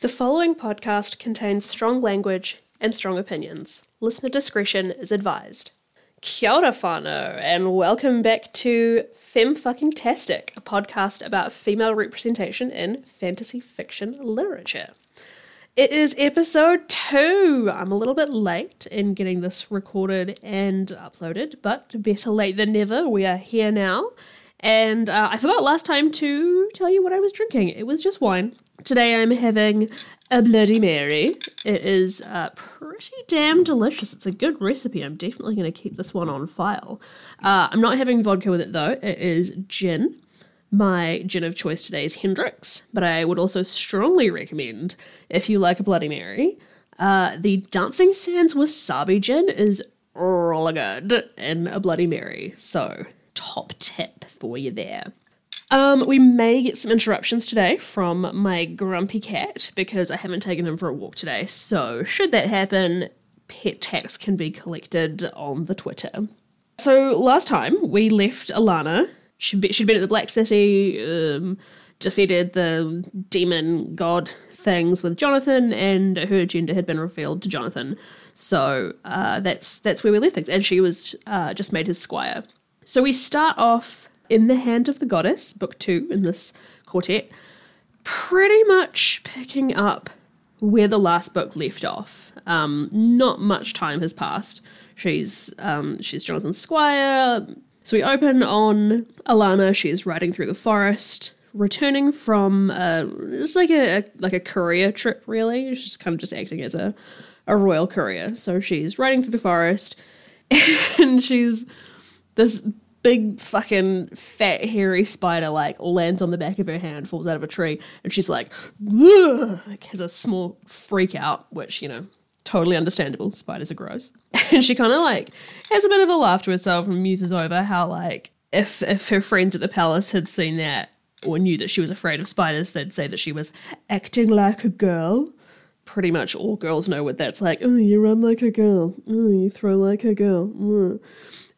The following podcast contains strong language and strong opinions. Listener discretion is advised. Kia ora whānau, and welcome back to Fem Fucking Tastic, a podcast about female representation in fantasy fiction literature. It is episode two. I'm a little bit late in getting this recorded and uploaded, but better late than never. We are here now. And uh, I forgot last time to tell you what I was drinking. It was just wine. Today I'm having a Bloody Mary. It is uh, pretty damn delicious. It's a good recipe. I'm definitely going to keep this one on file. Uh, I'm not having vodka with it though. It is gin. My gin of choice today is Hendrick's, but I would also strongly recommend, if you like a Bloody Mary, uh, the Dancing Sands Wasabi gin is really good in a Bloody Mary. So, top tip for you there. Um, we may get some interruptions today from my grumpy cat because I haven't taken him for a walk today. So, should that happen, pet tax can be collected on the Twitter. So, last time we left Alanna. She'd, be, she'd been at the Black City, um, defeated the demon god things with Jonathan, and her gender had been revealed to Jonathan. So uh, that's that's where we left things, and she was uh, just made his squire. So we start off in the hand of the goddess, book two in this quartet, pretty much picking up where the last book left off. Um, not much time has passed. She's um, she's Jonathan squire. So we open on Alanna. She's riding through the forest, returning from uh, just like a, a like a courier trip. Really, she's kind of just acting as a a royal courier. So she's riding through the forest, and she's this big fucking fat hairy spider like lands on the back of her hand, falls out of a tree, and she's like, like has a small freak out, which you know, totally understandable. Spiders are gross, and she kind of like has a bit of a laugh to herself and muses over how like if if her friends at the palace had seen that or knew that she was afraid of spiders, they'd say that she was acting like a girl. Pretty much all girls know what that's like. Oh, you run like a girl. Oh, you throw like a girl. Mm.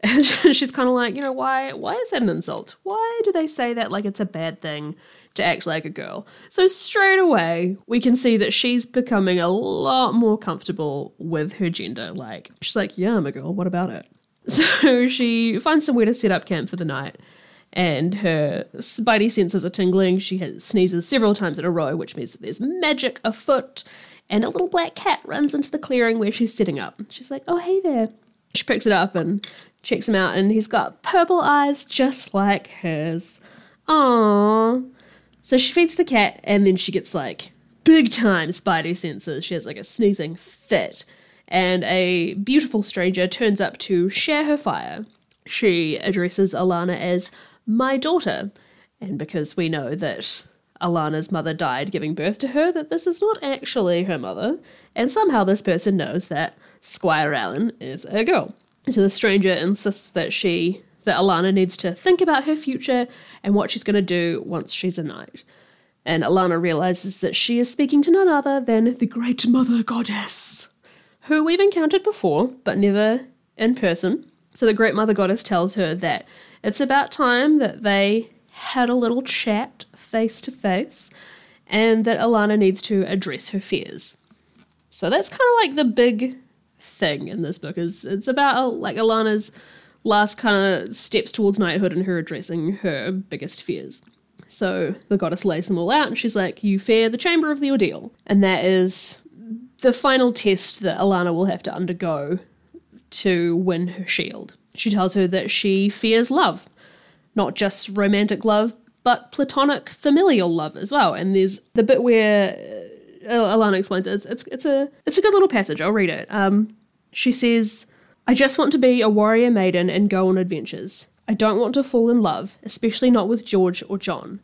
And she's kind of like, you know, why why is that an insult? Why do they say that like it's a bad thing to act like a girl? So straight away, we can see that she's becoming a lot more comfortable with her gender. Like she's like, yeah, I'm a girl. What about it? So she finds somewhere to set up camp for the night. And her spidey senses are tingling. She has, sneezes several times in a row, which means that there's magic afoot. And a little black cat runs into the clearing where she's sitting up. She's like, oh, hey there. She picks it up and checks him out, and he's got purple eyes just like hers. Aww. So she feeds the cat, and then she gets like big time spidey senses. She has like a sneezing fit, and a beautiful stranger turns up to share her fire. She addresses Alanna as my daughter, and because we know that Alanna's mother died giving birth to her, that this is not actually her mother, and somehow this person knows that Squire Alan is a girl. So the stranger insists that she that Alanna needs to think about her future and what she's going to do once she's a knight. And Alanna realizes that she is speaking to none other than the Great Mother Goddess, who we've encountered before, but never in person. So the Great Mother Goddess tells her that it's about time that they had a little chat face to face and that Alanna needs to address her fears. So that's kind of like the big thing in this book is it's about like Alanna's last kind of steps towards knighthood and her addressing her biggest fears. So the goddess lays them all out and she's like, You fear the chamber of the ordeal. And that is the final test that Alanna will have to undergo to win her shield. She tells her that she fears love, not just romantic love, but platonic familial love as well. And there's the bit where uh, Alanna explains it. It's, it's, it's a it's a good little passage. I'll read it. Um, she says, I just want to be a warrior maiden and go on adventures. I don't want to fall in love, especially not with George or John.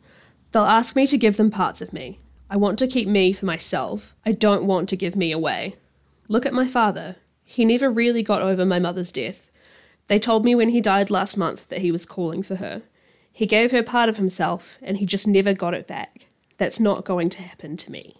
They'll ask me to give them parts of me. I want to keep me for myself. I don't want to give me away. Look at my father. He never really got over my mother's death. They told me when he died last month that he was calling for her. He gave her part of himself, and he just never got it back. That's not going to happen to me.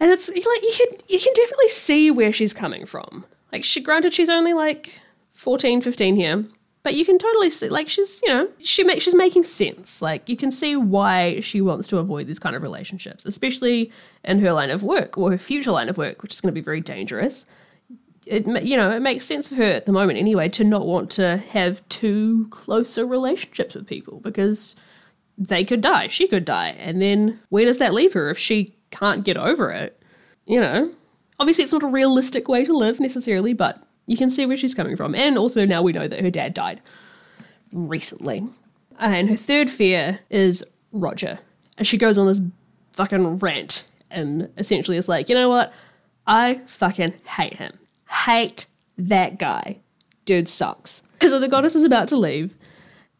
And it's like you can you can definitely see where she's coming from. Like she granted she's only like 14, 15 here, But you can totally see, like she's, you know, she makes she's making sense. Like you can see why she wants to avoid these kind of relationships, especially in her line of work or her future line of work, which is going to be very dangerous. It, you know, it makes sense for her at the moment anyway to not want to have too closer relationships with people because they could die, she could die, and then where does that leave her if she can't get over it? You know, obviously it's not a realistic way to live necessarily, but you can see where she's coming from. And also now we know that her dad died recently. And her third fear is Roger. And she goes on this fucking rant and essentially is like, you know what? I fucking hate him. Hate that guy. Dude sucks. So the goddess is about to leave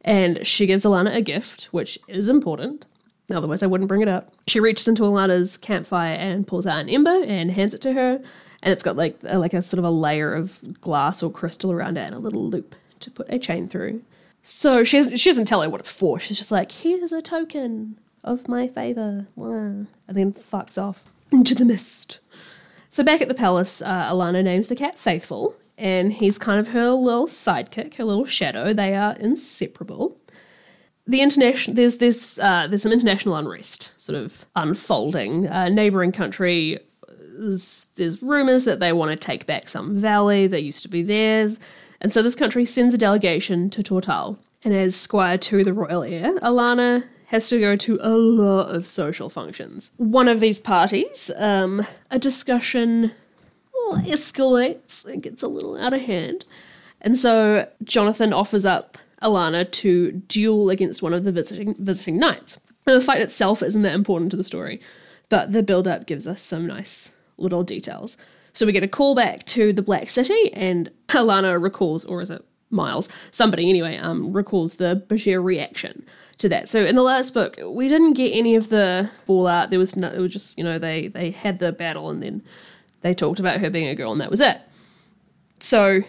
and she gives Alanna a gift, which is important. Otherwise, I wouldn't bring it up. She reaches into Alanna's campfire and pulls out an ember and hands it to her and it's got like a, like a sort of a layer of glass or crystal around it and a little loop to put a chain through. So she doesn't, she doesn't tell her what it's for. She's just like, here's a token of my favor, and then fucks off into the mist. So back at the palace, uh, Alanna names the cat Faithful, and he's kind of her little sidekick, her little shadow. They are inseparable. The international there's this uh, there's some international unrest sort of unfolding. A neighboring country there's, there's rumors that they want to take back some valley that used to be theirs. And so this country sends a delegation to Tortall. And as squire to the royal heir, Alanna has to go to a lot of social functions. One of these parties, um, a discussion oh, escalates and gets a little out of hand. And so Jonathan offers up Alanna to duel against one of the visiting visiting knights. And the fight itself isn't that important to the story, but the build up gives us some nice little details. So we get a call back to the Black City, and Alanna recalls, or is it Miles? Somebody anyway, um, recalls the Bazhir reaction to that. So in the last book, we didn't get any of the fallout. There was no, it was just you know they they had the battle, and then they talked about her being a girl, and that was it. So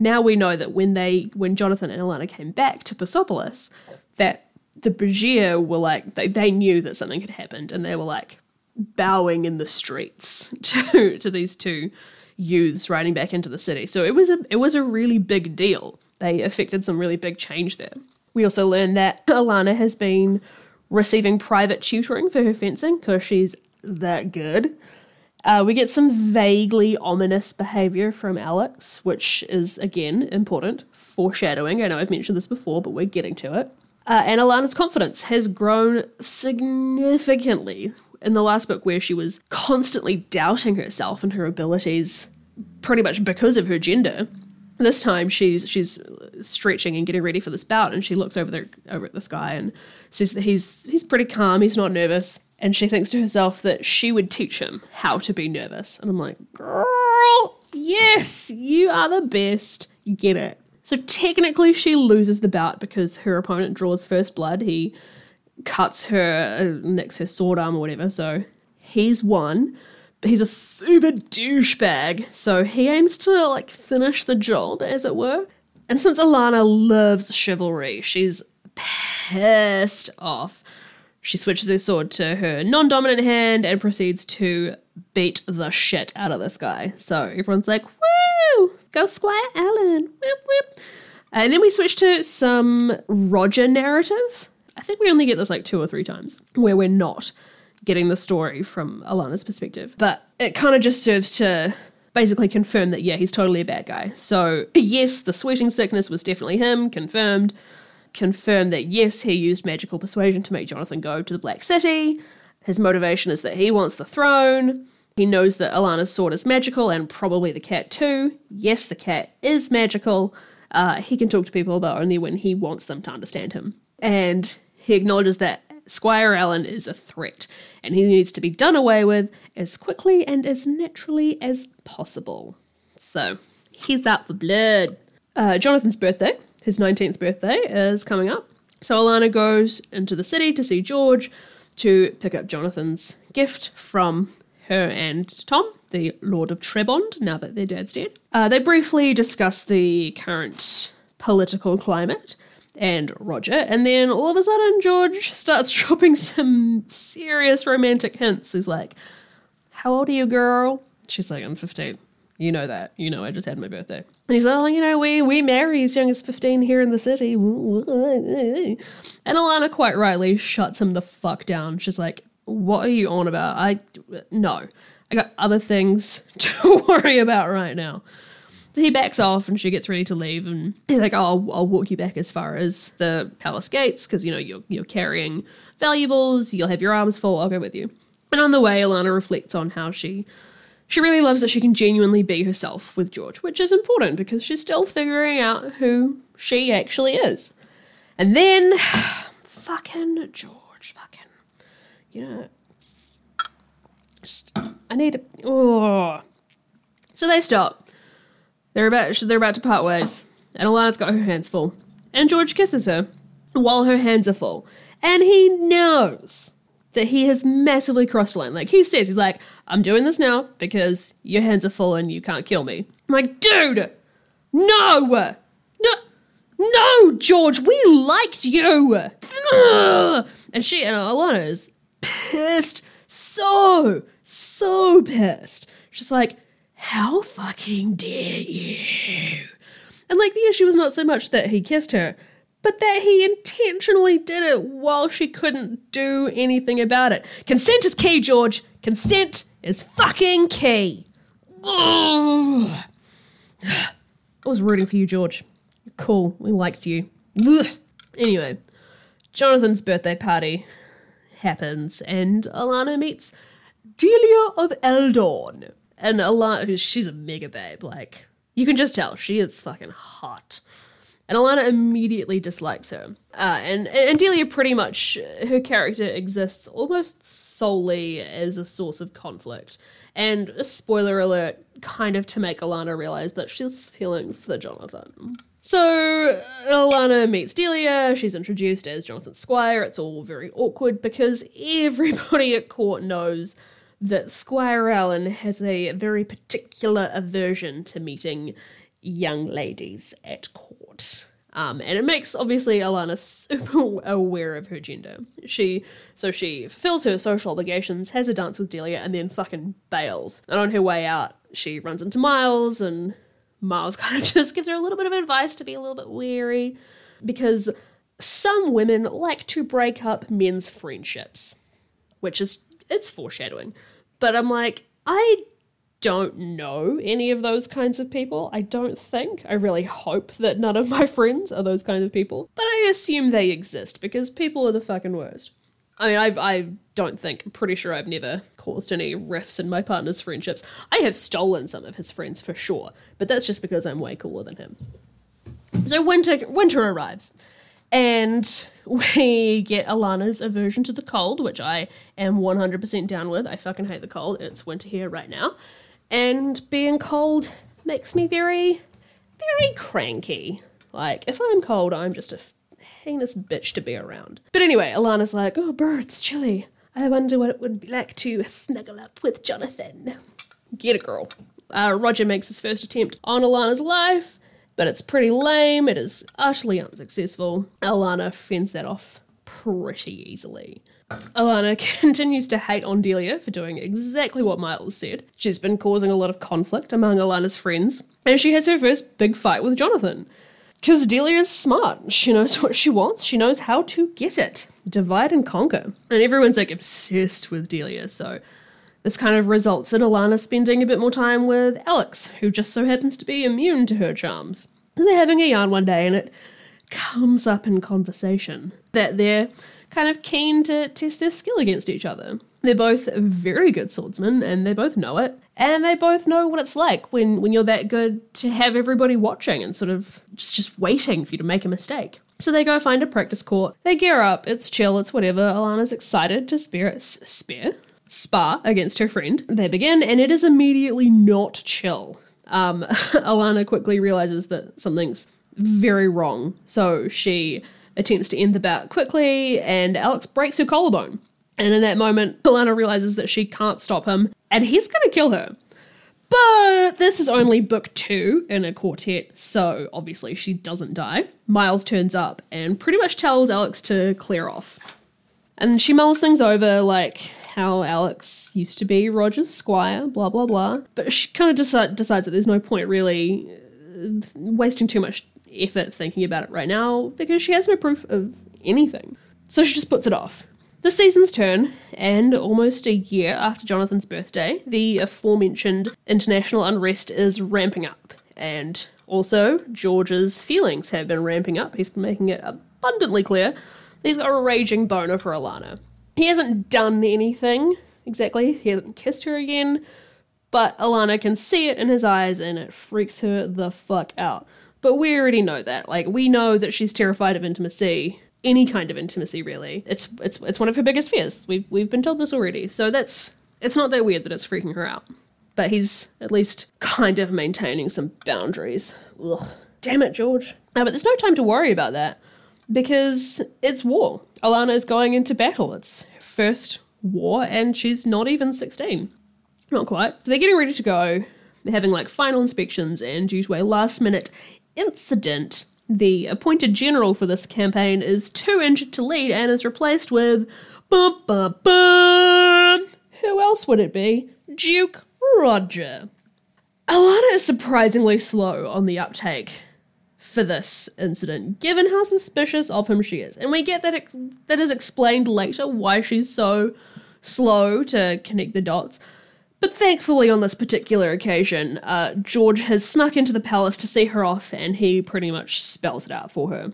now we know that when they when Jonathan and Alanna came back to Persopolis, that the Bazhir were like they, they knew that something had happened, and they were like, bowing in the streets to to these two youths riding back into the city. So it was a it was a really big deal. They affected some really big change there. We also learned that Alanna has been receiving private tutoring for her fencing because she's that good. Uh, we get some vaguely ominous behavior from Alex, which is again important. Foreshadowing. I know I've mentioned this before, but we're getting to it. Uh, and Alanna's confidence has grown significantly in the last book where she was constantly doubting herself and her abilities pretty much because of her gender. This time she's she's stretching and getting ready for this bout and she looks over there over at this guy and says that he's he's pretty calm, he's not nervous. And she thinks to herself that she would teach him how to be nervous. And I'm like, girl, yes, you are the best. Get it. So technically she loses the bout because her opponent draws first blood. He cuts her, uh, nicks her sword arm or whatever. So he's won. But he's a super douchebag. So he aims to like finish the job, as it were. And since Alanna loves chivalry, she's pissed off. She switches her sword to her non dominant hand and proceeds to beat the shit out of this guy. So everyone's like, woo! Go Squire whip. And then we switch to some Roger narrative. I think we only get this like two or three times where we're not getting the story from Alanna's perspective. But it kind of just serves to basically confirm that, yeah, he's totally a bad guy. So, yes, the sweating sickness was definitely him, confirmed. Confirmed that, yes, he used magical persuasion to make Jonathan go to the Black City. His motivation is that he wants the throne. He knows that Alanna's sword is magical and probably the cat too. Yes, the cat is magical. Uh, he can talk to people, but only when he wants them to understand him. And he acknowledges that Squire Alan is a threat and he needs to be done away with as quickly and as naturally as possible. So, he's out for blood. Uh, Jonathan's birthday, his 19th birthday, is coming up. So, Alanna goes into the city to see George to pick up Jonathan's gift from her and Thom, the Lord of Trebond, now that their dad's dead. Uh, they briefly discuss the current political climate and Roger. And then all of a sudden, George starts dropping some serious romantic hints. He's like, How old are you, girl? She's like, I'm 15. You know that. You know I just had my birthday. And he's like, oh, you know, we, we marry as young as 15 here in the city. And Alanna quite rightly shuts him the fuck down. She's like, what are you on about? I, no. I got other things to worry about right now. So he backs off and she gets ready to leave and he's like, oh, I'll, I'll walk you back as far as the palace gates because, you know, you're, you're carrying valuables, you'll have your arms full, I'll go with you. And on the way, Alanna reflects on how she she really loves that she can genuinely be herself with George, which is important because she's still figuring out who she actually is. And then, fucking George, fucking, you know, just, I need a, oh. So they stop. They're about, they're about to part ways, and Alanna's got her hands full. And George kisses her while her hands are full. And he knows that he has massively crossed the line. Like he says, he's like, I'm doing this now because your hands are full and you can't kill me. I'm like, dude, no, no, no, George, we liked you. And she and Alanna is pissed, so, so pissed. She's like, how fucking dare you? And like the issue was not so much that he kissed her, but that he intentionally did it while she couldn't do anything about it. Consent is key, George. Consent is fucking key. Ugh. I was rooting for you, George. Cool. We liked you. Ugh. Anyway, Jonathan's birthday party happens, and Alanna meets Delia of Eldorne. And Alanna, she's a mega babe. Like, you can just tell she is fucking hot and Alanna immediately dislikes her. Uh, and, and Delia pretty much, her character exists almost solely as a source of conflict. And spoiler alert, kind of to make Alanna realize that she's feelings for Jonathan. So Alanna meets Delia, she's introduced as Jonathan's squire. It's all very awkward because everybody at court knows that Squire Alan has a very particular aversion to meeting young ladies at court. Um, and it makes obviously Alanna super aware of her gender. She so she fulfills her social obligations, has a dance with Delia, and then fucking bails. And on her way out, she runs into Miles, and Miles kind of just gives her a little bit of advice to be a little bit wary, because some women like to break up men's friendships, which is it's foreshadowing. But I'm like, I don't know any of those kinds of people. I don't think. I really hope that none of my friends are those kinds of people. But I assume they exist because people are the fucking worst. I mean, I've, I don't think, I'm pretty sure I've never caused any rifts in my partner's friendships. I have stolen some of his friends for sure, but that's just because I'm way cooler than him. So winter, winter arrives, and we get Alanna's aversion to the cold, which I am 100% down with. I fucking hate the cold. It's winter here right now and being cold makes me very, very cranky. Like, if I'm cold, I'm just a heinous bitch to be around. But anyway, Alanna's like, oh, birds, chilly. I wonder what it would be like to snuggle up with Jonathan. Get it, girl. Uh, Roger makes his first attempt on Alanna's life, but it's pretty lame. It is utterly unsuccessful. Alanna fends that off pretty easily. Alanna continues to hate on Delia for doing exactly what Miles said. She's been causing a lot of conflict among Alanna's friends, and she has her first big fight with Jonathan. Because Delia's smart. She knows what she wants, she knows how to get it. Divide and conquer. And everyone's like obsessed with Delia, so this kind of results in Alanna spending a bit more time with Alex, who just so happens to be immune to her charms. they're having a yarn one day, and it comes up in conversation that they're kind of keen to test their skill against each other. They're both very good swordsmen and they both know it. And they both know what it's like when, when you're that good to have everybody watching and sort of just, just waiting for you to make a mistake. So they go find a practice court. They gear up. It's chill. It's whatever. Alanna's excited to spare, spare, spar against her friend. They begin, and it is immediately not chill. Um, Alanna quickly realizes that something's very wrong. So she attempts to end the bout quickly, and Alex breaks her collarbone. And in that moment, Alanna realizes that she can't stop him, and he's gonna kill her. But this is only book two in a quartet, so obviously she doesn't die. Miles turns up and pretty much tells Alex to clear off. And she mulls things over, like how Alex used to be Roger's squire, blah, blah, blah. But she kind of deci- decides that there's no point really uh, wasting too much effort thinking about it right now because she has no proof of anything. So she just puts it off. The season's turn, and almost a year after Jonathan's birthday, the aforementioned international unrest is ramping up. And also, George's feelings have been ramping up. He's been making it abundantly clear that he's got a raging boner for Alanna. He hasn't done anything exactly, he hasn't kissed her again, but Alanna can see it in his eyes and it freaks her the fuck out. But we already know that. Like, we know that she's terrified of intimacy any kind of intimacy really. It's it's it's one of her biggest fears. We've we've been told this already. So that's it's not that weird that it's freaking her out. But he's at least kind of maintaining some boundaries. Ugh. Damn it, George. No, but there's no time to worry about that because it's war. Alanna is going into battle. It's first war, and she's not even 16. Not quite. So they're getting ready to go. They're having like final inspections, and due to a last minute incident, the appointed general for this campaign is too injured to lead and is replaced with bum bum bum. Who else would it be? Duke Roger. Alanna is surprisingly slow on the uptake for this incident, given how suspicious of him she is. And we get that ex- that is explained later why she's so slow to connect the dots. But thankfully, on this particular occasion, uh, George has snuck into the palace to see her off, and he pretty much spells it out for her.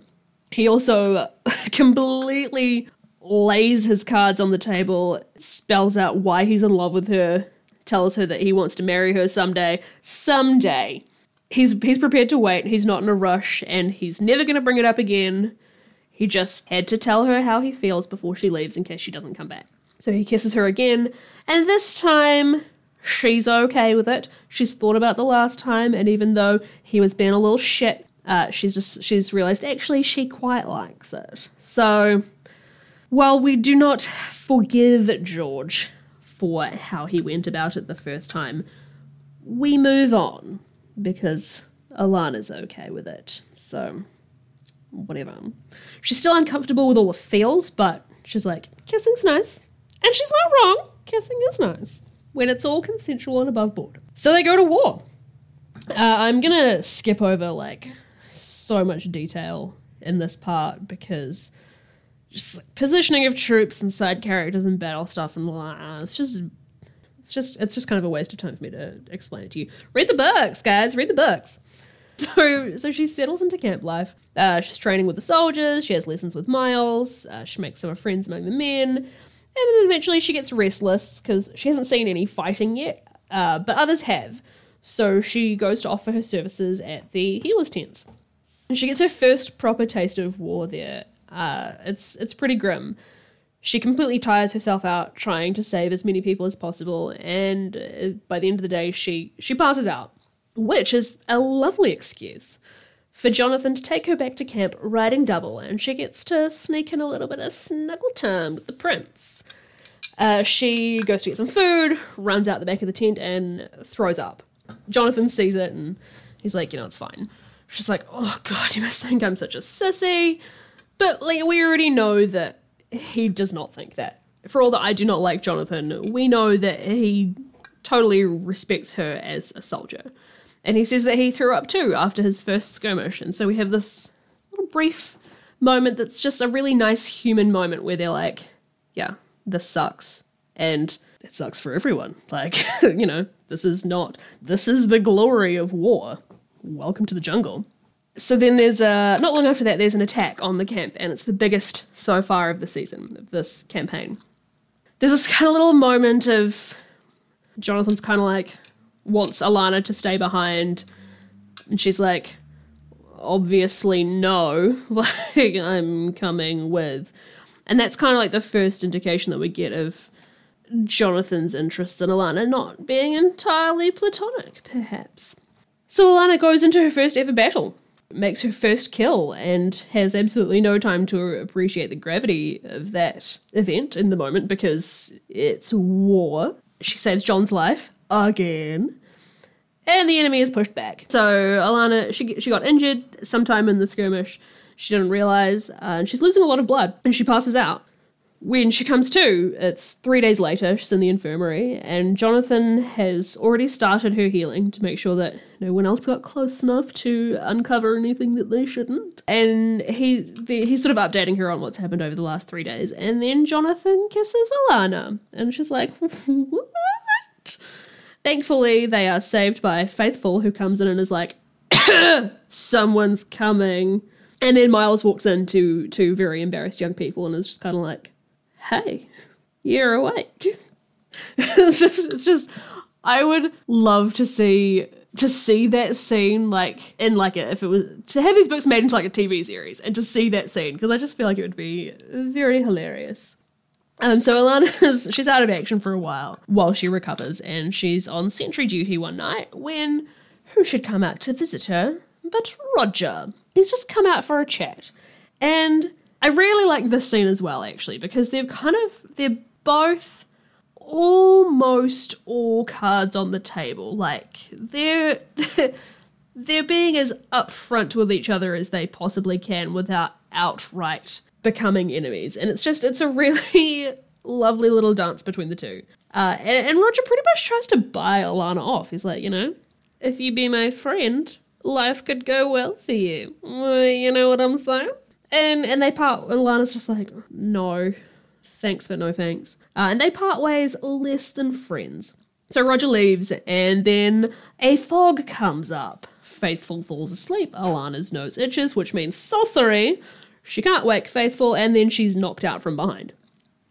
He also completely lays his cards on the table, spells out why he's in love with her, tells her that he wants to marry her someday. Someday. He's he's prepared to wait, he's not in a rush, and he's never gonna bring it up again. He just had to tell her how he feels before she leaves in case she doesn't come back. So he kisses her again, and this time she's okay with it. She's thought about the last time, and even though he was being a little shit, uh, she's just she's realized actually she quite likes it. So while we do not forgive George for how he went about it the first time, we move on because Alanna's okay with it. So whatever. She's still uncomfortable with all the feels, but she's like, kissing's nice. And she's not wrong. Kissing is nice when it's all consensual and above board. So they go to war. Uh, I'm gonna skip over like so much detail in this part because just like positioning of troops and side characters and battle stuff and blah, it's just it's just it's just kind of a waste of time for me to explain it to you. Read the books, guys. Read the books. So so she settles into camp life. Uh, she's training with the soldiers. She has lessons with Miles. Uh, she makes some friends among the men. And then eventually she gets restless because she hasn't seen any fighting yet, uh, but others have. So she goes to offer her services at the healers' tents. And she gets her first proper taste of war there. Uh, it's it's pretty grim. She completely tires herself out trying to save as many people as possible, and uh, by the end of the day, she she passes out, which is a lovely excuse for Jonathan to take her back to camp riding double, and she gets to sneak in a little bit of snuggle time with the prince. Uh, she goes to get some food, runs out the back of the tent, and throws up. Jonathan sees it and he's like, you know, it's fine. She's like, oh god, you must think I'm such a sissy. But like, we already know that he does not think that. For all that I do not like Jonathan, we know that he totally respects her as a soldier. And he says that he threw up too after his first skirmish. And so we have this little brief moment that's just a really nice human moment where they're like, yeah, this sucks. And it sucks for everyone. Like, you know, this is not, this is the glory of war. Welcome to the jungle. So then there's a, not long after that, there's an attack on the camp, and it's the biggest so far of the season, of this campaign. There's this kind of little moment of Jonathan's kind of like, wants Alanna to stay behind, and she's like, obviously no, like, I'm coming with. And that's kind of like the first indication that we get of Jonathan's interest in Alanna not being entirely platonic, perhaps. So Alanna goes into her first ever battle, makes her first kill, and has absolutely no time to appreciate the gravity of that event in the moment because it's war. She saves John's life again. And the enemy is pushed back. So Alanna, she she got injured sometime in the skirmish, she didn't realize, uh, and she's losing a lot of blood, and she passes out. when she comes to, it's three days later, she's in the infirmary, and Jonathan has already started her healing to make sure that no one else got close enough to uncover anything that they shouldn't. And he the, he's sort of updating her on what's happened over the last three days. And then Jonathan kisses Alanna, and she's like, What? Thankfully, they are saved by Faithful, who comes in and is like, Someone's coming. And then Miles walks in to two very embarrassed young people and is just kind of like, hey, you're awake. it's just, it's just, I would love to see to see that scene like in like a, if it was to have these books made into like a TV series and to see that scene because I just feel like it would be very hilarious. Um, so Alanna's she's out of action for a while while she recovers, and she's on sentry duty one night when who should come out to visit her but Roger. He's just come out for a chat, and I really like this scene as well, actually, because they're kind of they're both almost all cards on the table. Like they're they're being as upfront with each other as they possibly can without outright becoming enemies. And it's just it's a really lovely little dance between the two. Uh, and, and Roger pretty much tries to buy Alanna off. He's like, you know, if you be my friend, life could go well for you. You know what I'm saying? And and they part. And Lana's just like, no, thanks, but no thanks. Uh, and they part ways less than friends. So Roger leaves, and then a fog comes up. Faithful falls asleep. Alanna's nose itches, which means sorcery. She can't wake Faithful, and then she's knocked out from behind.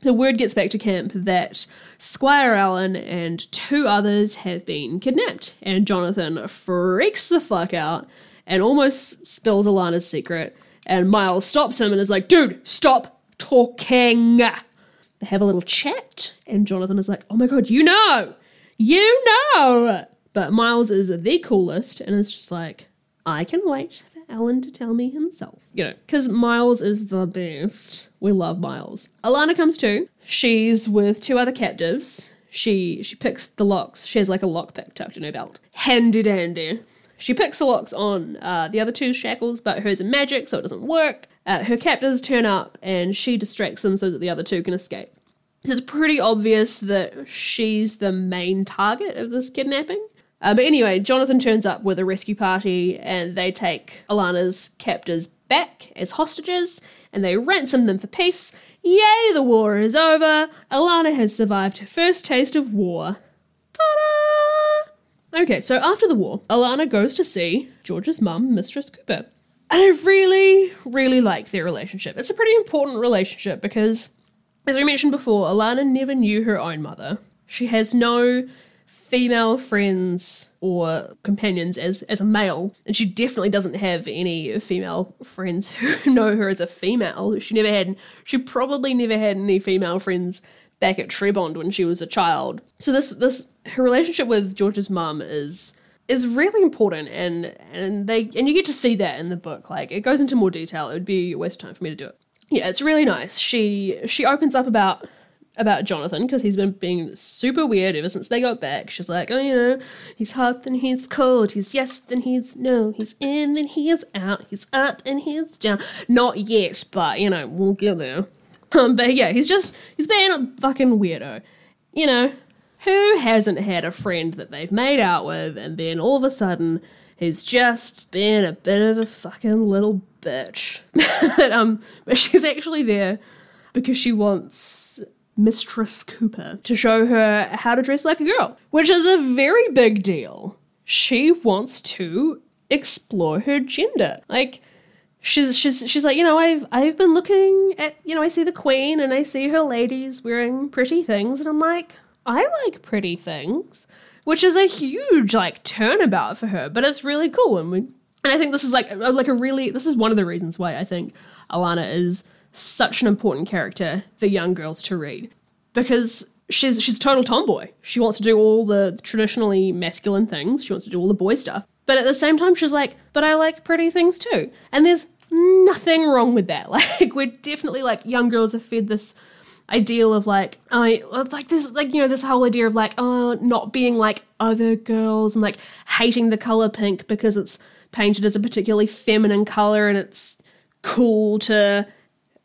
So word gets back to camp that Squire Alan and two others have been kidnapped, and Jonathan freaks the fuck out and almost spills Alanna's secret and Miles stops him and is like, dude, stop talking. They have a little chat, and Jonathan is like, oh my god, you know, you know. But Miles is the coolest and is just like, I can wait Alan to tell me himself. You know, because Miles is the best. We love Miles. Alanna comes too. She's with two other captives. She she picks the locks. She has like a lockpick tucked in her belt. Handy dandy. She picks the locks on uh, the other two shackles, but hers are magic, so it doesn't work. Uh, her captors turn up and she distracts them so that the other two can escape. So it's pretty obvious that she's the main target of this kidnapping. Uh, but anyway, Jonathan turns up with a rescue party and they take Alanna's captors back as hostages and they ransom them for peace. Yay, the war is over! Alanna has survived her first taste of war. Ta da! Okay, so after the war, Alanna goes to see George's mum, Mistress Cooper. And I really, really like their relationship. It's a pretty important relationship because, as we mentioned before, Alanna never knew her own mother. She has no female friends or companions as, as a male, and she definitely doesn't have any female friends who know her as a female. She never had, she probably never had any female friends back at Trebond when she was a child. So this this her relationship with George's mum is is really important and and they and you get to see that in the book. Like it goes into more detail. It would be a waste of time for me to do it. Yeah, it's really nice. She she opens up about about Jonathan because he's been being super weird ever since they got back. She's like, oh, you know, he's hot, then he's cold. He's yes, then he's no. He's in, then he's out. He's up, and he's down. Not yet, but you know, we'll get there. Um, but yeah, he's just he's being a fucking weirdo. You know, who hasn't had a friend that they've made out with, and then all of a sudden he's just been a bit of a fucking little bitch. but, um, but she's actually there because she wants Mistress Cooper to show her how to dress like a girl, which is a very big deal. She wants to explore her gender. Like she's she's she's like, you know, I've I've been looking at, you know, I see the queen and I see her ladies wearing pretty things and I'm like, I like pretty things, which is a huge like turnabout for her, but it's really cool and we and I think this is like like a really this is one of the reasons why I think Alanna is such an important character for young girls to read because she's she's a total tomboy. She wants to do all the traditionally masculine things. She wants to do all the boy stuff. But at the same time, she's like, but I like pretty things too. And there's nothing wrong with that. Like we're definitely like young girls are fed this ideal of like I like this like you know this whole idea of like oh not being like other girls and like hating the color pink because it's painted as a particularly feminine color and it's cool to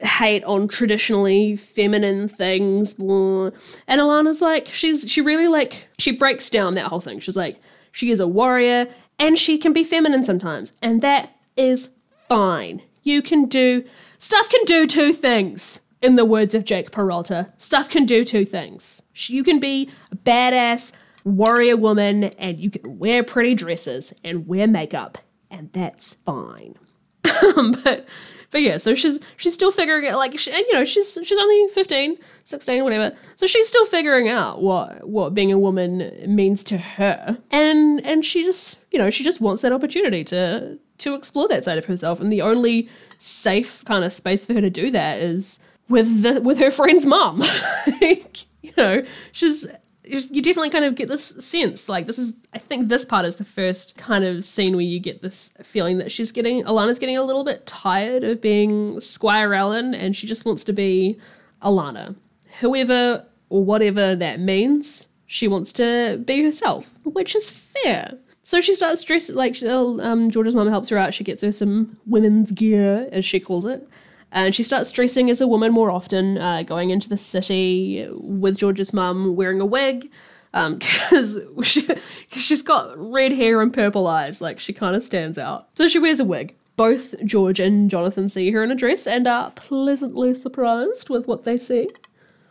hate on traditionally feminine things. Blah. And Alanna's like, she's she really like she breaks down that whole thing. She's like, she is a warrior and she can be feminine sometimes, and that is fine. You can do stuff can do two things. In the words of Jake Peralta, stuff can do two things. You can be a badass warrior woman and you can wear pretty dresses and wear makeup, and that's fine. but but yeah, so she's she's still figuring it like she, and you know she's she's only 15, 16, whatever. So she's still figuring out what what being a woman means to her. And and she just, you know, she just wants that opportunity to to explore that side of herself and the only safe kind of space for her to do that is with the with her friend's mom. you know, she's you definitely kind of get this sense like this is i think this part is the first kind of scene where you get this feeling that she's getting alanna's getting a little bit tired of being squire ellen and she just wants to be alanna. Whoever or whatever that means she wants to be herself which is fair. So she starts dressing like um, george's mom helps her out. She gets her some women's gear as she calls it and she starts dressing as a woman more often, uh, going into the city with George's mum wearing a wig because um, she, she's got red hair and purple eyes. Like she kind of stands out. So she wears a wig. Both George and Jonathan see her in a dress and are pleasantly surprised with what they see.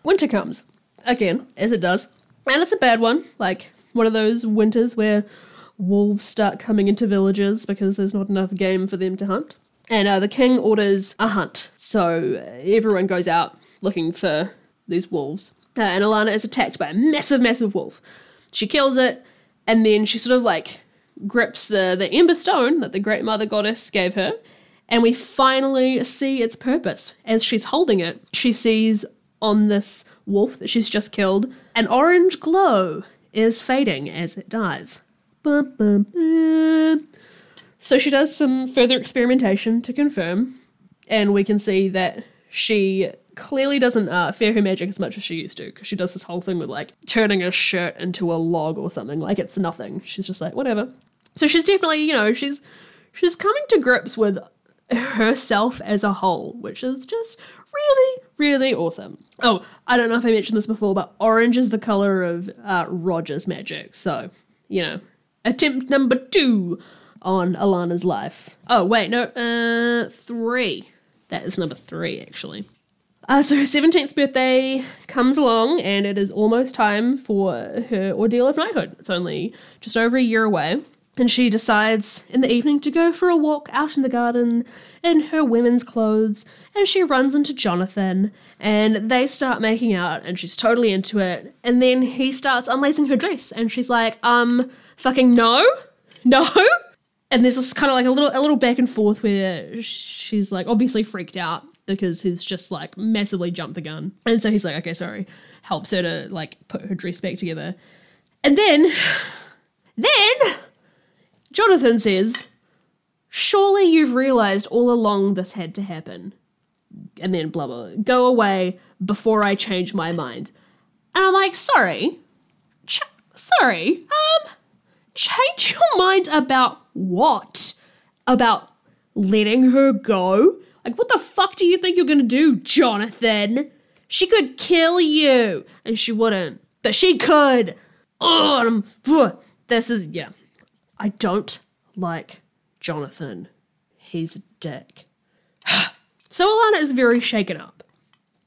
Winter comes again, as it does, and it's a bad one. Like one of those winters where wolves start coming into villages because there's not enough game for them to hunt. And uh, the king orders a hunt. So everyone goes out looking for these wolves. Uh, and Alana is attacked by a massive, massive wolf. She kills it, and then she sort of like grips the, the ember stone that the great mother goddess gave her. And we finally see its purpose. As she's holding it, she sees on this wolf that she's just killed an orange glow is fading as it dies. Bum, bum, bum. So she does some further experimentation to confirm, and we can see that she clearly doesn't uh, fear her magic as much as she used to because she does this whole thing with like turning a shirt into a log or something like it's nothing. She's just like whatever. So she's definitely you know she's she's coming to grips with herself as a whole which is just really really awesome. Oh i don't know if i mentioned this before but orange is the color of uh, roger's magic. So you know attempt number two on Alanna's life. Oh, wait, no, uh, three. That is number three, actually. Uh, so her 17th birthday comes along, and it is almost time for her ordeal of knighthood. It's only just over a year away. And she decides in the evening to go for a walk out in the garden in her women's clothes. And she runs into Jonathan, and they start making out, and she's totally into it. And then he starts unlacing her dress, and she's like, um, fucking no? No? And there's this kind of like a little a little back and forth where she's like obviously freaked out because he's just like massively jumped the gun. And so he's like, okay, sorry, helps her to like put her dress back together. And then, then Jonathan says, Surely you've realized all along this had to happen. And then blah blah. Go away before I change my mind. And I'm like, sorry. Ch- sorry. Um, change your mind about what? About letting her go? Like, what the fuck do you think you're gonna do, Jonathan? She could kill you, and she wouldn't, but she could. Oh, this is yeah. I don't like Jonathan. He's a dick. so Alanna is very shaken up.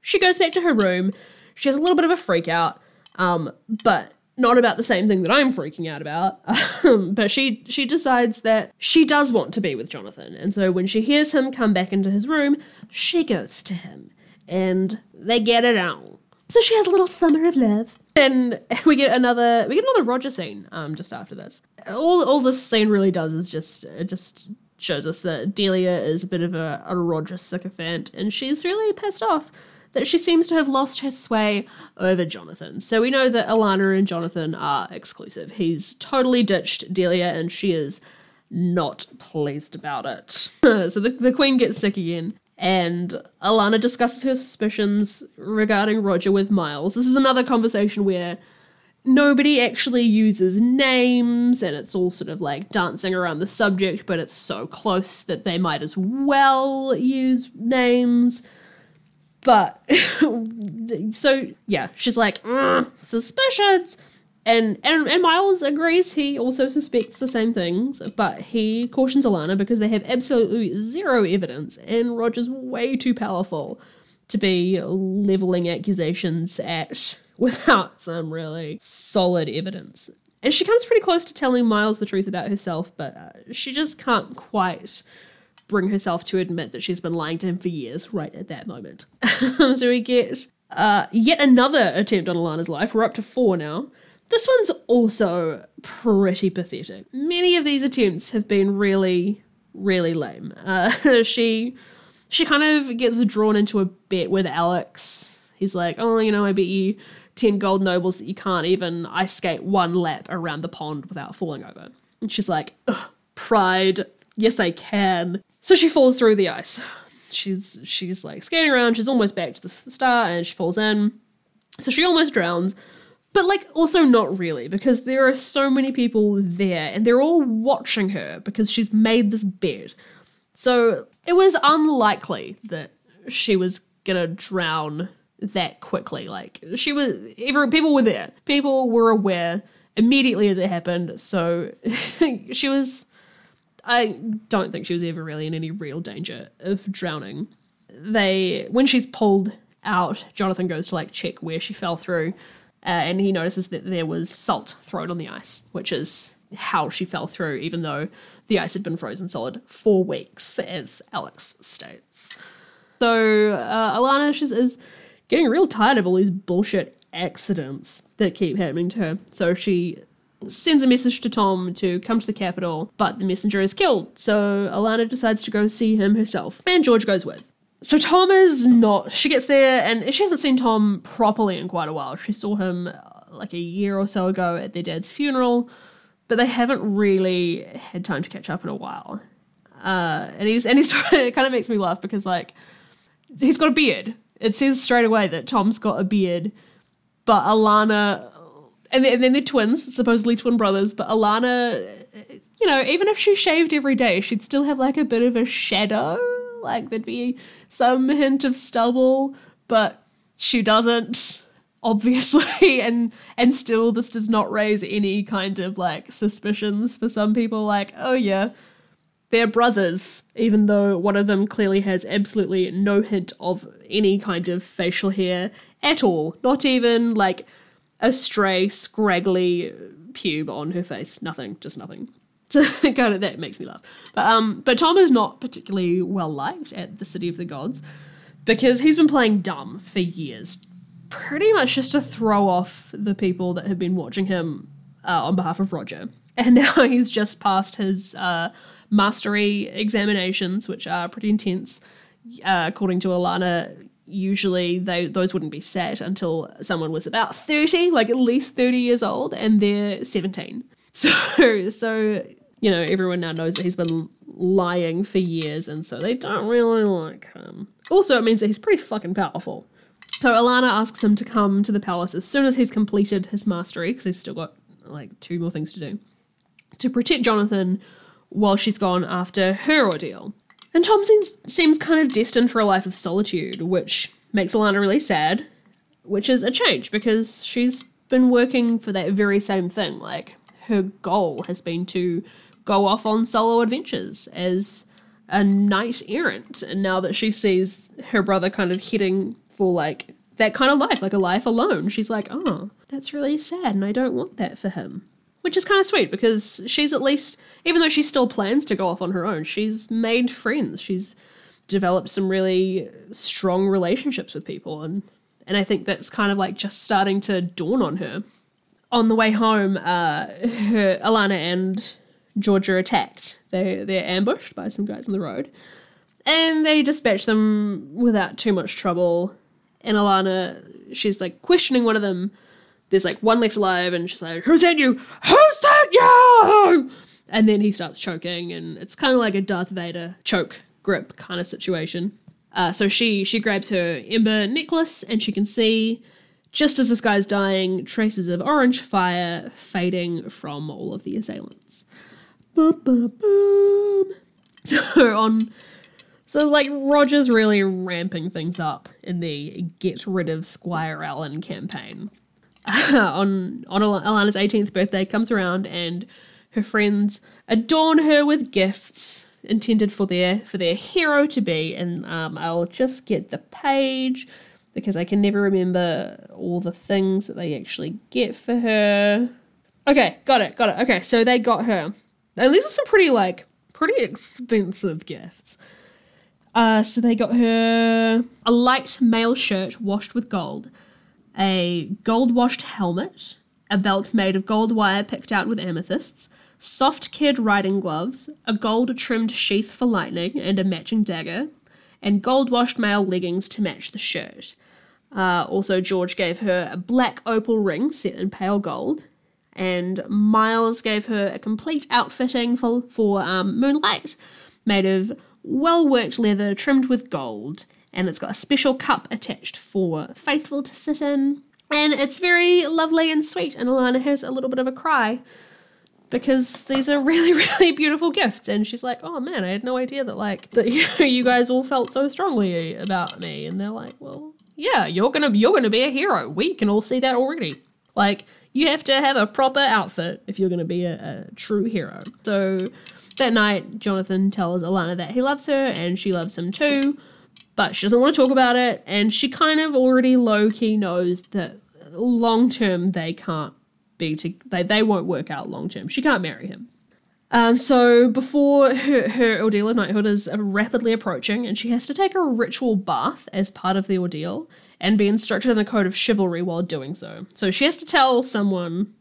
She goes back to her room. She has a little bit of a freak out, um, but not about the same thing that I'm freaking out about. Um, but she she decides that she does want to be with Jonathan, and so when she hears him come back into his room, she goes to him, and they get it on. So she has a little summer of love, and we get another we get another Roger scene um just after this. All all this scene really does is just it just shows us that Delia is a bit of a, a Roger sycophant, and she's really pissed off that she seems to have lost her sway over Jonathan. So we know that Alanna and Jonathan are exclusive. He's totally ditched Delia and she is not pleased about it. so the, the Queen gets sick again. And Alanna discusses her suspicions regarding Roger with Miles. This is another conversation where nobody actually uses names and it's all sort of like dancing around the subject, but it's so close that they might as well use names. But so yeah, she's like "Mm, suspicions, and, and and Miles agrees. He also suspects the same things, but he cautions Alanna because they have absolutely zero evidence, and Roger's way too powerful to be leveling accusations at without some really solid evidence. And she comes pretty close to telling Miles the truth about herself, but uh, she just can't quite bring herself to admit that she's been lying to him for years right at that moment. so we get uh, yet another attempt on Alanna's life. We're up to four now. This one's also pretty pathetic. Many of these attempts have been really, really lame. Uh, she she kind of gets drawn into a bet with Alex. He's like, oh, you know, I bet you 10 gold nobles that you can't even ice skate one lap around the pond without falling over. And she's like, pride, yes, I can. So she falls through the ice. She's she's like skating around. She's almost back to the start, and she falls in. So she almost drowns, but like also not really because there are so many people there, and they're all watching her because she's made this bet. So it was unlikely that she was gonna drown that quickly. Like she was, every people were there. People were aware immediately as it happened. So she was. I don't think she was ever really in any real danger of drowning. They, when she's pulled out, Jonathan goes to like check where she fell through, uh, and he notices that there was salt thrown on the ice, which is how she fell through, even though the ice had been frozen solid for weeks, as Alex states. So uh, Alanna is, is getting real tired of all these bullshit accidents that keep happening to her. So she sends a message to Thom to come to the capital, but the messenger is killed. So Alanna decides to go see him herself, and George goes with. So Thom is not. She gets there, and she hasn't seen Thom properly in quite a while. She saw him uh, like a year or so ago at their dad's funeral, but they haven't really had time to catch up in a while. Uh, and he's and he's it kind of makes me laugh because like he's got a beard. It says straight away that Thom's got a beard, but Alanna and and then they're twins, supposedly twin brothers. But Alanna, you know, even if she shaved every day, she'd still have like a bit of a shadow. Like there'd be some hint of stubble, but she doesn't, obviously. And and still, this does not raise any kind of like suspicions for some people. Like, oh yeah, they're brothers, even though one of them clearly has absolutely no hint of any kind of facial hair at all. Not even like a stray, scraggly pube on her face. Nothing, just nothing. So kind of that makes me laugh. But um, but Thom is not particularly well liked at the City of the Gods because he's been playing dumb for years, pretty much just to throw off the people that have been watching him uh, on behalf of Roger. And now he's just passed his uh, mastery examinations, which are pretty intense. Uh, according to Alanna, usually they those wouldn't be set until someone was about 30 like at least 30 years old and they're 17 so so you know everyone now knows that he's been lying for years and so they don't really like him. Also it means that he's pretty fucking powerful. So alanna asks him to come to the palace as soon as he's completed his mastery because he's still got like two more things to do to protect jonathan while she's gone after her ordeal and Tom seems, seems kind of destined for a life of solitude, which makes Alanna really sad, which is a change because she's been working for that very same thing. Like, her goal has been to go off on solo adventures as a knight errant. And now that she sees her brother kind of heading for like that kind of life, like a life alone, she's like, oh, that's really sad and I don't want that for him which is kind of sweet because she's at least, even though she still plans to go off on her own, she's made friends. She's developed some really strong relationships with people, and and I think that's kind of like just starting to dawn on her. On the way home, uh, her Alanna and George are attacked. They they're ambushed by some guys on the road, and they dispatch them without too much trouble. And Alanna, she's like questioning one of them there's like one left alive, and she's like, "Who sent you? Who sent you?" And then he starts choking, and it's kind of like a Darth Vader choke grip kind of situation. Uh, so she she grabs her ember necklace, and she can see just as this guy's dying, traces of orange fire fading from all of the assailants. Boom, boom, boom. So on So, like, Roger's really ramping things up in the Get Rid of Squire Alan campaign. on on Al- Alanna's 18th birthday comes around and her friends adorn her with gifts intended for their for their hero to be and um, I'll just get the page because I can never remember all the things that they actually get for her. Okay, got it, got it. Okay, so they got her. And these are some pretty like pretty expensive gifts. Uh, so they got her a light mail shirt washed with gold, a gold washed helmet, a belt made of gold wire picked out with amethysts, soft kid riding gloves, a gold trimmed sheath for lightning and a matching dagger, and gold washed mail leggings to match the shirt. Uh, also, George gave her a black opal ring set in pale gold, and Miles gave her a complete outfitting for, for um, Moonlight, made of well worked leather trimmed with gold, and it's got a special cup attached for Faithful to sit in. And it's very lovely and sweet, and Alanna has a little bit of a cry because these are really, really beautiful gifts. And she's like, "Oh man, I had no idea that like that you, know, you guys all felt so strongly about me." And they're like, "Well, yeah, you're gonna you're gonna be a hero. We can all see that already. Like, you have to have a proper outfit if you're gonna be a, a true hero." So that night, Jonathan tells Alanna that he loves her and she loves him too, but she doesn't want to talk about it. And she kind of already low key knows that long term they can't be to they, they won't work out long term. She can't marry him. Um, so before her, her ordeal of knighthood is rapidly approaching, and she has to take a ritual bath as part of the ordeal and be instructed in the code of chivalry while doing so. So she has to tell someone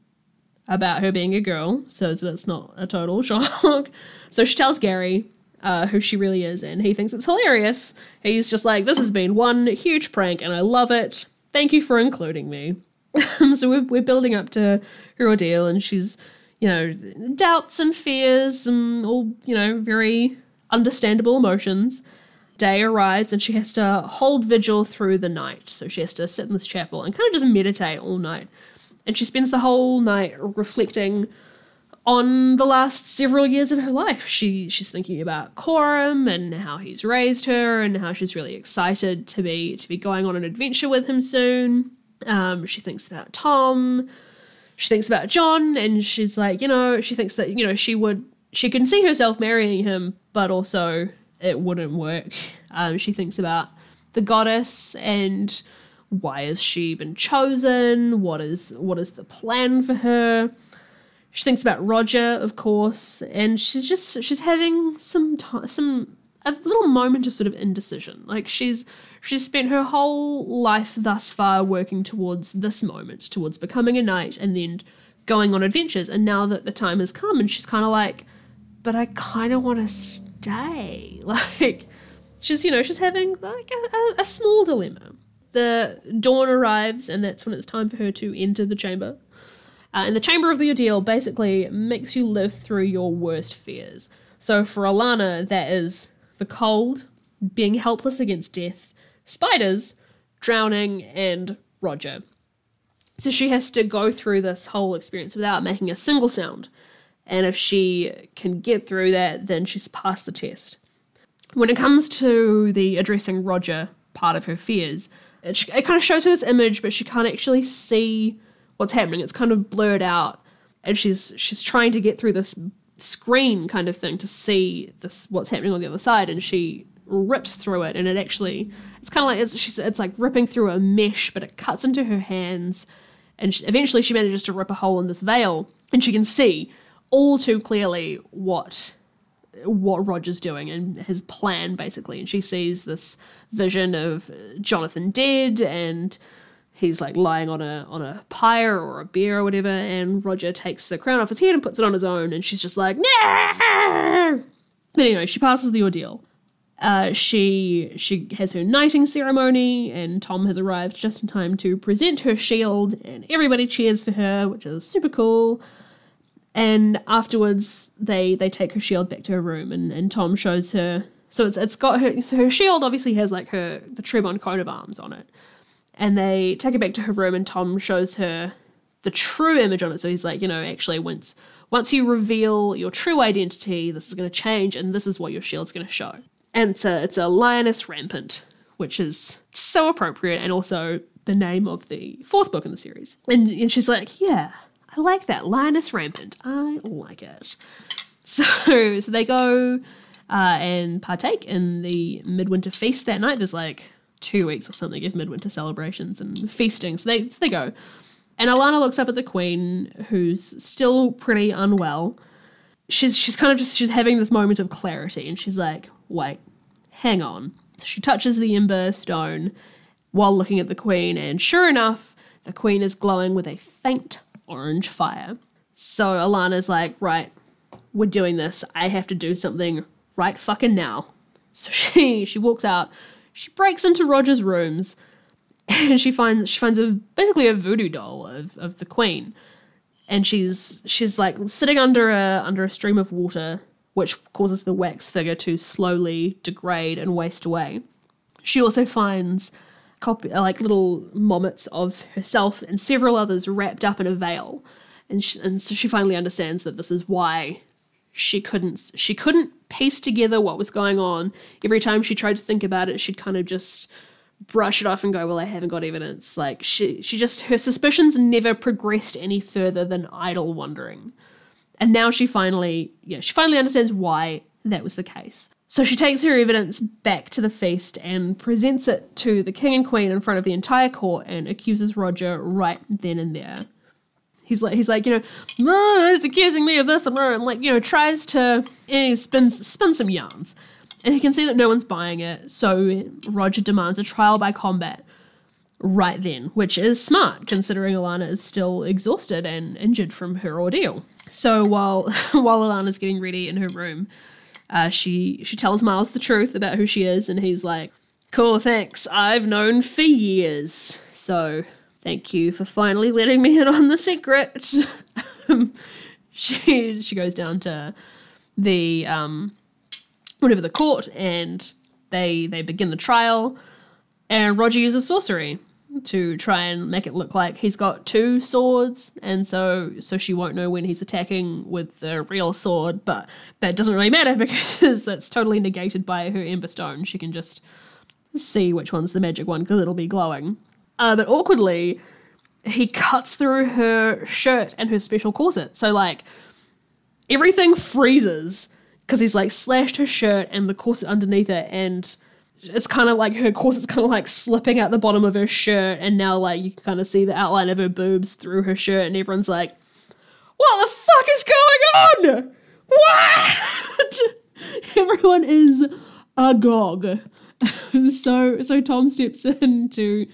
about her being a girl, so that it's not a total shock. so she tells Gary uh, who she really is, and he thinks it's hilarious. He's just like, "This has been one huge prank, and I love it. Thank you for including me." so we're, we're building up to her ordeal, and she's, you know, doubts and fears and all, you know, very understandable emotions. Day arrives, and she has to hold vigil through the night. So she has to sit in this chapel and kind of just meditate all night. And she spends the whole night reflecting on the last several years of her life. She she's thinking about Coram and how he's raised her and how she's really excited to be to be going on an adventure with him soon. Um, she thinks about Thom. She thinks about John, and she's like, you know, she thinks that you know she would she can see herself marrying him, but also it wouldn't work. Um, she thinks about the goddess and why has she been chosen? What is what is the plan for her? She thinks about Roger, of course, and she's just she's having some t- some a little moment of sort of indecision. Like she's she's spent her whole life thus far working towards this moment, towards becoming a knight and then going on adventures. And now that the time has come, and she's kind of like, but I kind of want to stay. Like she's you know she's having like a, a, a small dilemma the dawn arrives, and that's when it's time for her to enter the chamber. Uh, and the chamber of the ordeal basically makes you live through your worst fears. So for Alanna, that is the cold, being helpless against death, spiders, drowning, and Roger. So she has to go through this whole experience without making a single sound. And if she can get through that, then she's passed the test. When it comes to the addressing Roger part of her fears, it, it kind of shows her this image, but she can't actually see what's happening. It's kind of blurred out, and she's she's trying to get through this screen kind of thing to see this what's happening on the other side, and she rips through it, and it actually it's kind of like it's she's it's like ripping through a mesh, but it cuts into her hands, and she, eventually she manages to rip a hole in this veil, and she can see all too clearly what what Roger's doing and his plan basically. And she sees this vision of Jonathan dead and he's like lying on a on a pyre or a bier or whatever and Roger takes the crown off his head and puts it on his own and she's just like no but anyway she passes the ordeal. Uh, she she has her knighting ceremony and Thom has arrived just in time to present her shield and everybody cheers for her which is super cool. And afterwards they they take her shield back to her room and, and Thom shows her so it's it's got her so her shield obviously has like her the Trebond coat of arms on it. And they take her back to her room and Thom shows her the true image on it. So he's like, you know, actually once once you reveal your true identity, this is gonna change and this is what your shield's gonna show. and it's a it's a lioness rampant, which is so appropriate, and also the name of the fourth book in the series. And, and she's like, yeah, I like that lioness rampant. I like it. So so they go uh, and partake in the midwinter feast that night. There's like two weeks or something of midwinter celebrations and feasting. So they so they go. And Alanna looks up at the queen, who's still pretty unwell. She's she's kind of just she's having this moment of clarity, and she's like, "Wait, hang on." So she touches the ember stone while looking at the queen, and sure enough, the queen is glowing with a faint orange fire. So Alanna's like, "Right, we're doing this. I have to do something right fucking now." So she she walks out. She breaks into Roger's rooms. And she finds she finds a basically a voodoo doll of, of the queen. And she's she's like sitting under a under a stream of water which causes the wax figure to slowly degrade and waste away. She also finds copy, like little moments of herself and several others wrapped up in a veil. And she, and so she finally understands that this is why she couldn't she couldn't piece together what was going on every time she tried to think about it she'd kind of just brush it off and go, well, I haven't got evidence. Like she, she just her suspicions never progressed any further than idle wondering, and now she finally, yeah, she finally understands why that was the case. So she takes her evidence back to the feast and presents it to the king and queen in front of the entire court and accuses Roger right then and there. He's like, he's like, you know, he's accusing me of this, and like, you know, tries to eh, spin spin some yarns and he can see that no one's buying it, so Roger demands a trial by combat right then, which is smart considering Alanna is still exhausted and injured from her ordeal. So while while Alanna's getting ready in her room, uh, she she tells Miles the truth about who she is, and he's like, "Cool, thanks. I've known for years, so thank you for finally letting me in on the secret." she she goes down to the um whatever the court, and they they begin the trial. And Roger uses sorcery to try and make it look like he's got two swords, and so so she won't know when he's attacking with the real sword. But that doesn't really matter because that's totally negated by her ember stone. She can just see which one's the magic one because it'll be glowing. Uh, but awkwardly, he cuts through her shirt and her special corset. So like everything freezes because he's like slashed her shirt and the corset underneath it and it's kind of like her corset's kind of like slipping out the bottom of her shirt and now like you can kind of see the outline of her boobs through her shirt and everyone's like what the fuck is going on? What? Everyone is agog. So so thom steps in to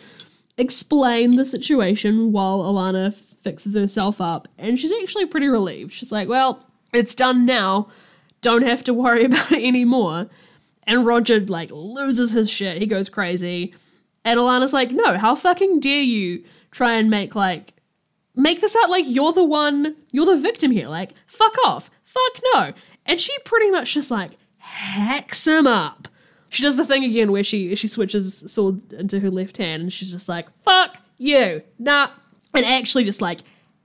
explain the situation while Alanna fixes herself up and she's actually pretty relieved she's like well it's done now don't have to worry about it anymore. And Roger like loses his shit. He goes crazy. And Alanna's like, no, how fucking dare you try and make like make this out like you're the one, you're the victim here. Like, fuck off. Fuck no. And she pretty much just like hacks him up. She does the thing again where she she switches sword into her left hand and she's just like, fuck you. Nah. And actually just like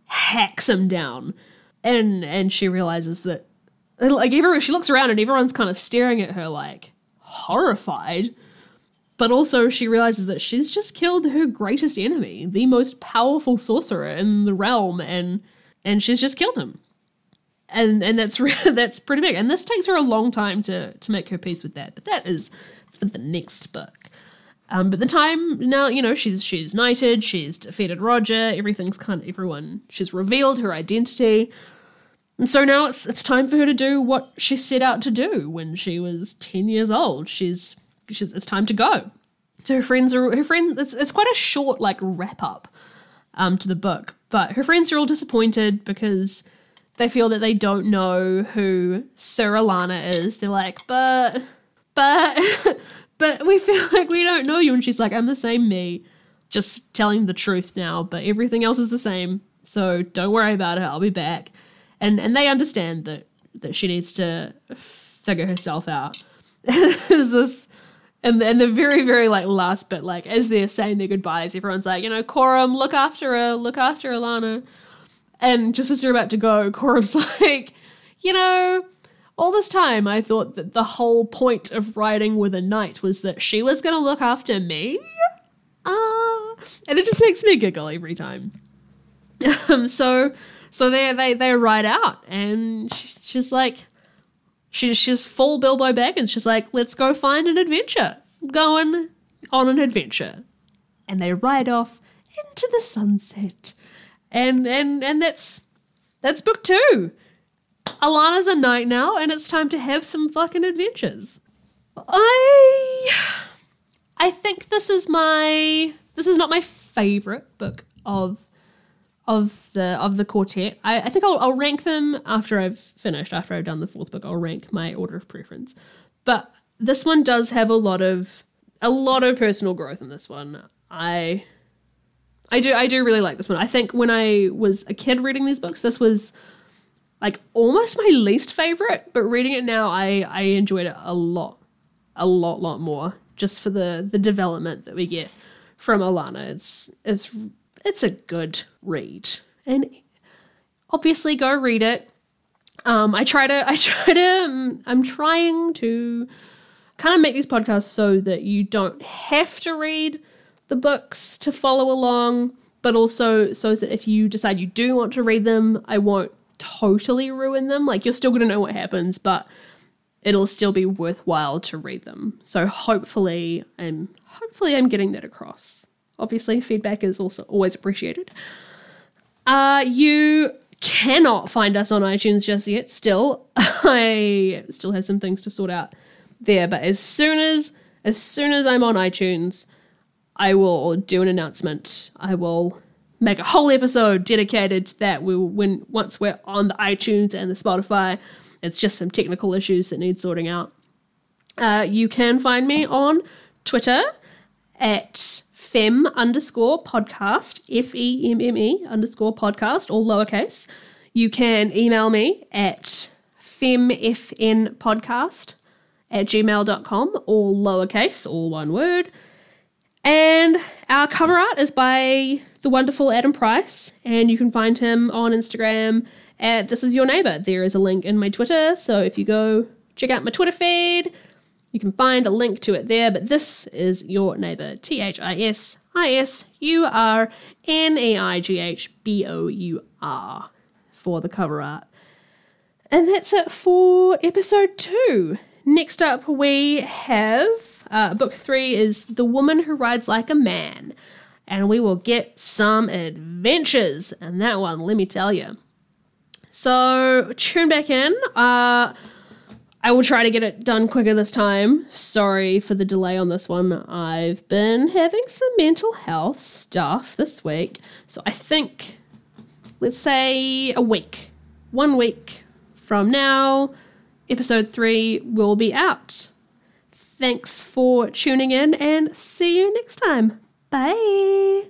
hacks him down. And and she realizes that like everyone, she looks around and everyone's kind of staring at her like horrified. But also, she realizes that she's just killed her greatest enemy, the most powerful sorcerer in the realm, and and she's just killed him. And and that's that's pretty big. And this takes her a long time to to make her peace with that. But that is for the next book. Um, but the time now, you know, she's she's knighted, she's defeated Roger, everything's kind of everyone. She's revealed her identity. And so now it's it's time for her to do what she set out to do when she was ten years old. She's she's it's time to go. So her friends are her friend. It's it's quite a short like wrap up um, to the book, but her friends are all disappointed because they feel that they don't know who Sir Alanna is. They're like, but but but we feel like we don't know you, and she's like, I'm the same me, just telling the truth now, but everything else is the same. So don't worry about it. I'll be back and and they understand that that she needs to figure herself out. Is this and and the very very like last bit like as they're saying their goodbyes, everyone's like, you know, Coram, look after her, look after Alanna. And just as they're about to go, Coram's like, you know, all this time I thought that the whole point of riding with a knight was that she was going to look after me. Uh, and it just makes me giggle every time. Um, so so they they they ride out and she, she's like she, she's full Bilbo Baggins. She's like, let's go find an adventure. Going on an adventure. And they ride off into the sunset. And and and that's that's book two. Alanna's a knight now, and it's time to have some fucking adventures. I I think this is my this is not my favorite book of of the of the quartet. I, I think I'll, I'll rank them after I've finished. After I've done the fourth book, I'll rank my order of preference. But this one does have a lot of a lot of personal growth in this one. I I do I do really like this one. I think when I was a kid reading these books, this was like almost my least favorite, but reading it now I I enjoyed it a lot. A lot lot more just for the the development that we get from Alanna. It's it's it's a good read. And obviously go read it. Um, I try to I try to um, I'm trying to kind of make these podcasts so that you don't have to read the books to follow along, but also so that if you decide you do want to read them, I won't totally ruin them. Like you're still going to know what happens, but it'll still be worthwhile to read them. So hopefully I'm hopefully I'm getting that across. Obviously, feedback is also always appreciated. Uh you cannot find us on iTunes just yet. Still, I still have some things to sort out there, but as soon as as soon as I'm on iTunes, I will do an announcement. I will make a whole episode dedicated to that. We will, when once we're on the iTunes and the Spotify, it's just some technical issues that need sorting out. Uh, you can find me on Twitter at fem underscore podcast, F E M M E underscore podcast, all lowercase. You can email me at femfnpodcast at gmail.com, all lowercase, all one word. And our cover art is by the wonderful Adam Price, and you can find him on Instagram at This Is Your Neighbor. There is a link in my Twitter, so if you go check out my Twitter feed, you can find a link to it there. But this is your neighbor, T H I S I S U R N A I G H B O U R, for the cover art. And that's it for episode two. Next up, we have uh, book three is The Woman Who Rides Like a Man. And we will get some adventures. And that one, let me tell you. So tune back in. Uh, I will try to get it done quicker this time. Sorry for the delay on this one. I've been having some mental health stuff this week. So I think, let's say a week. One week from now, episode three will be out. Thanks for tuning in and see you next time. Bye.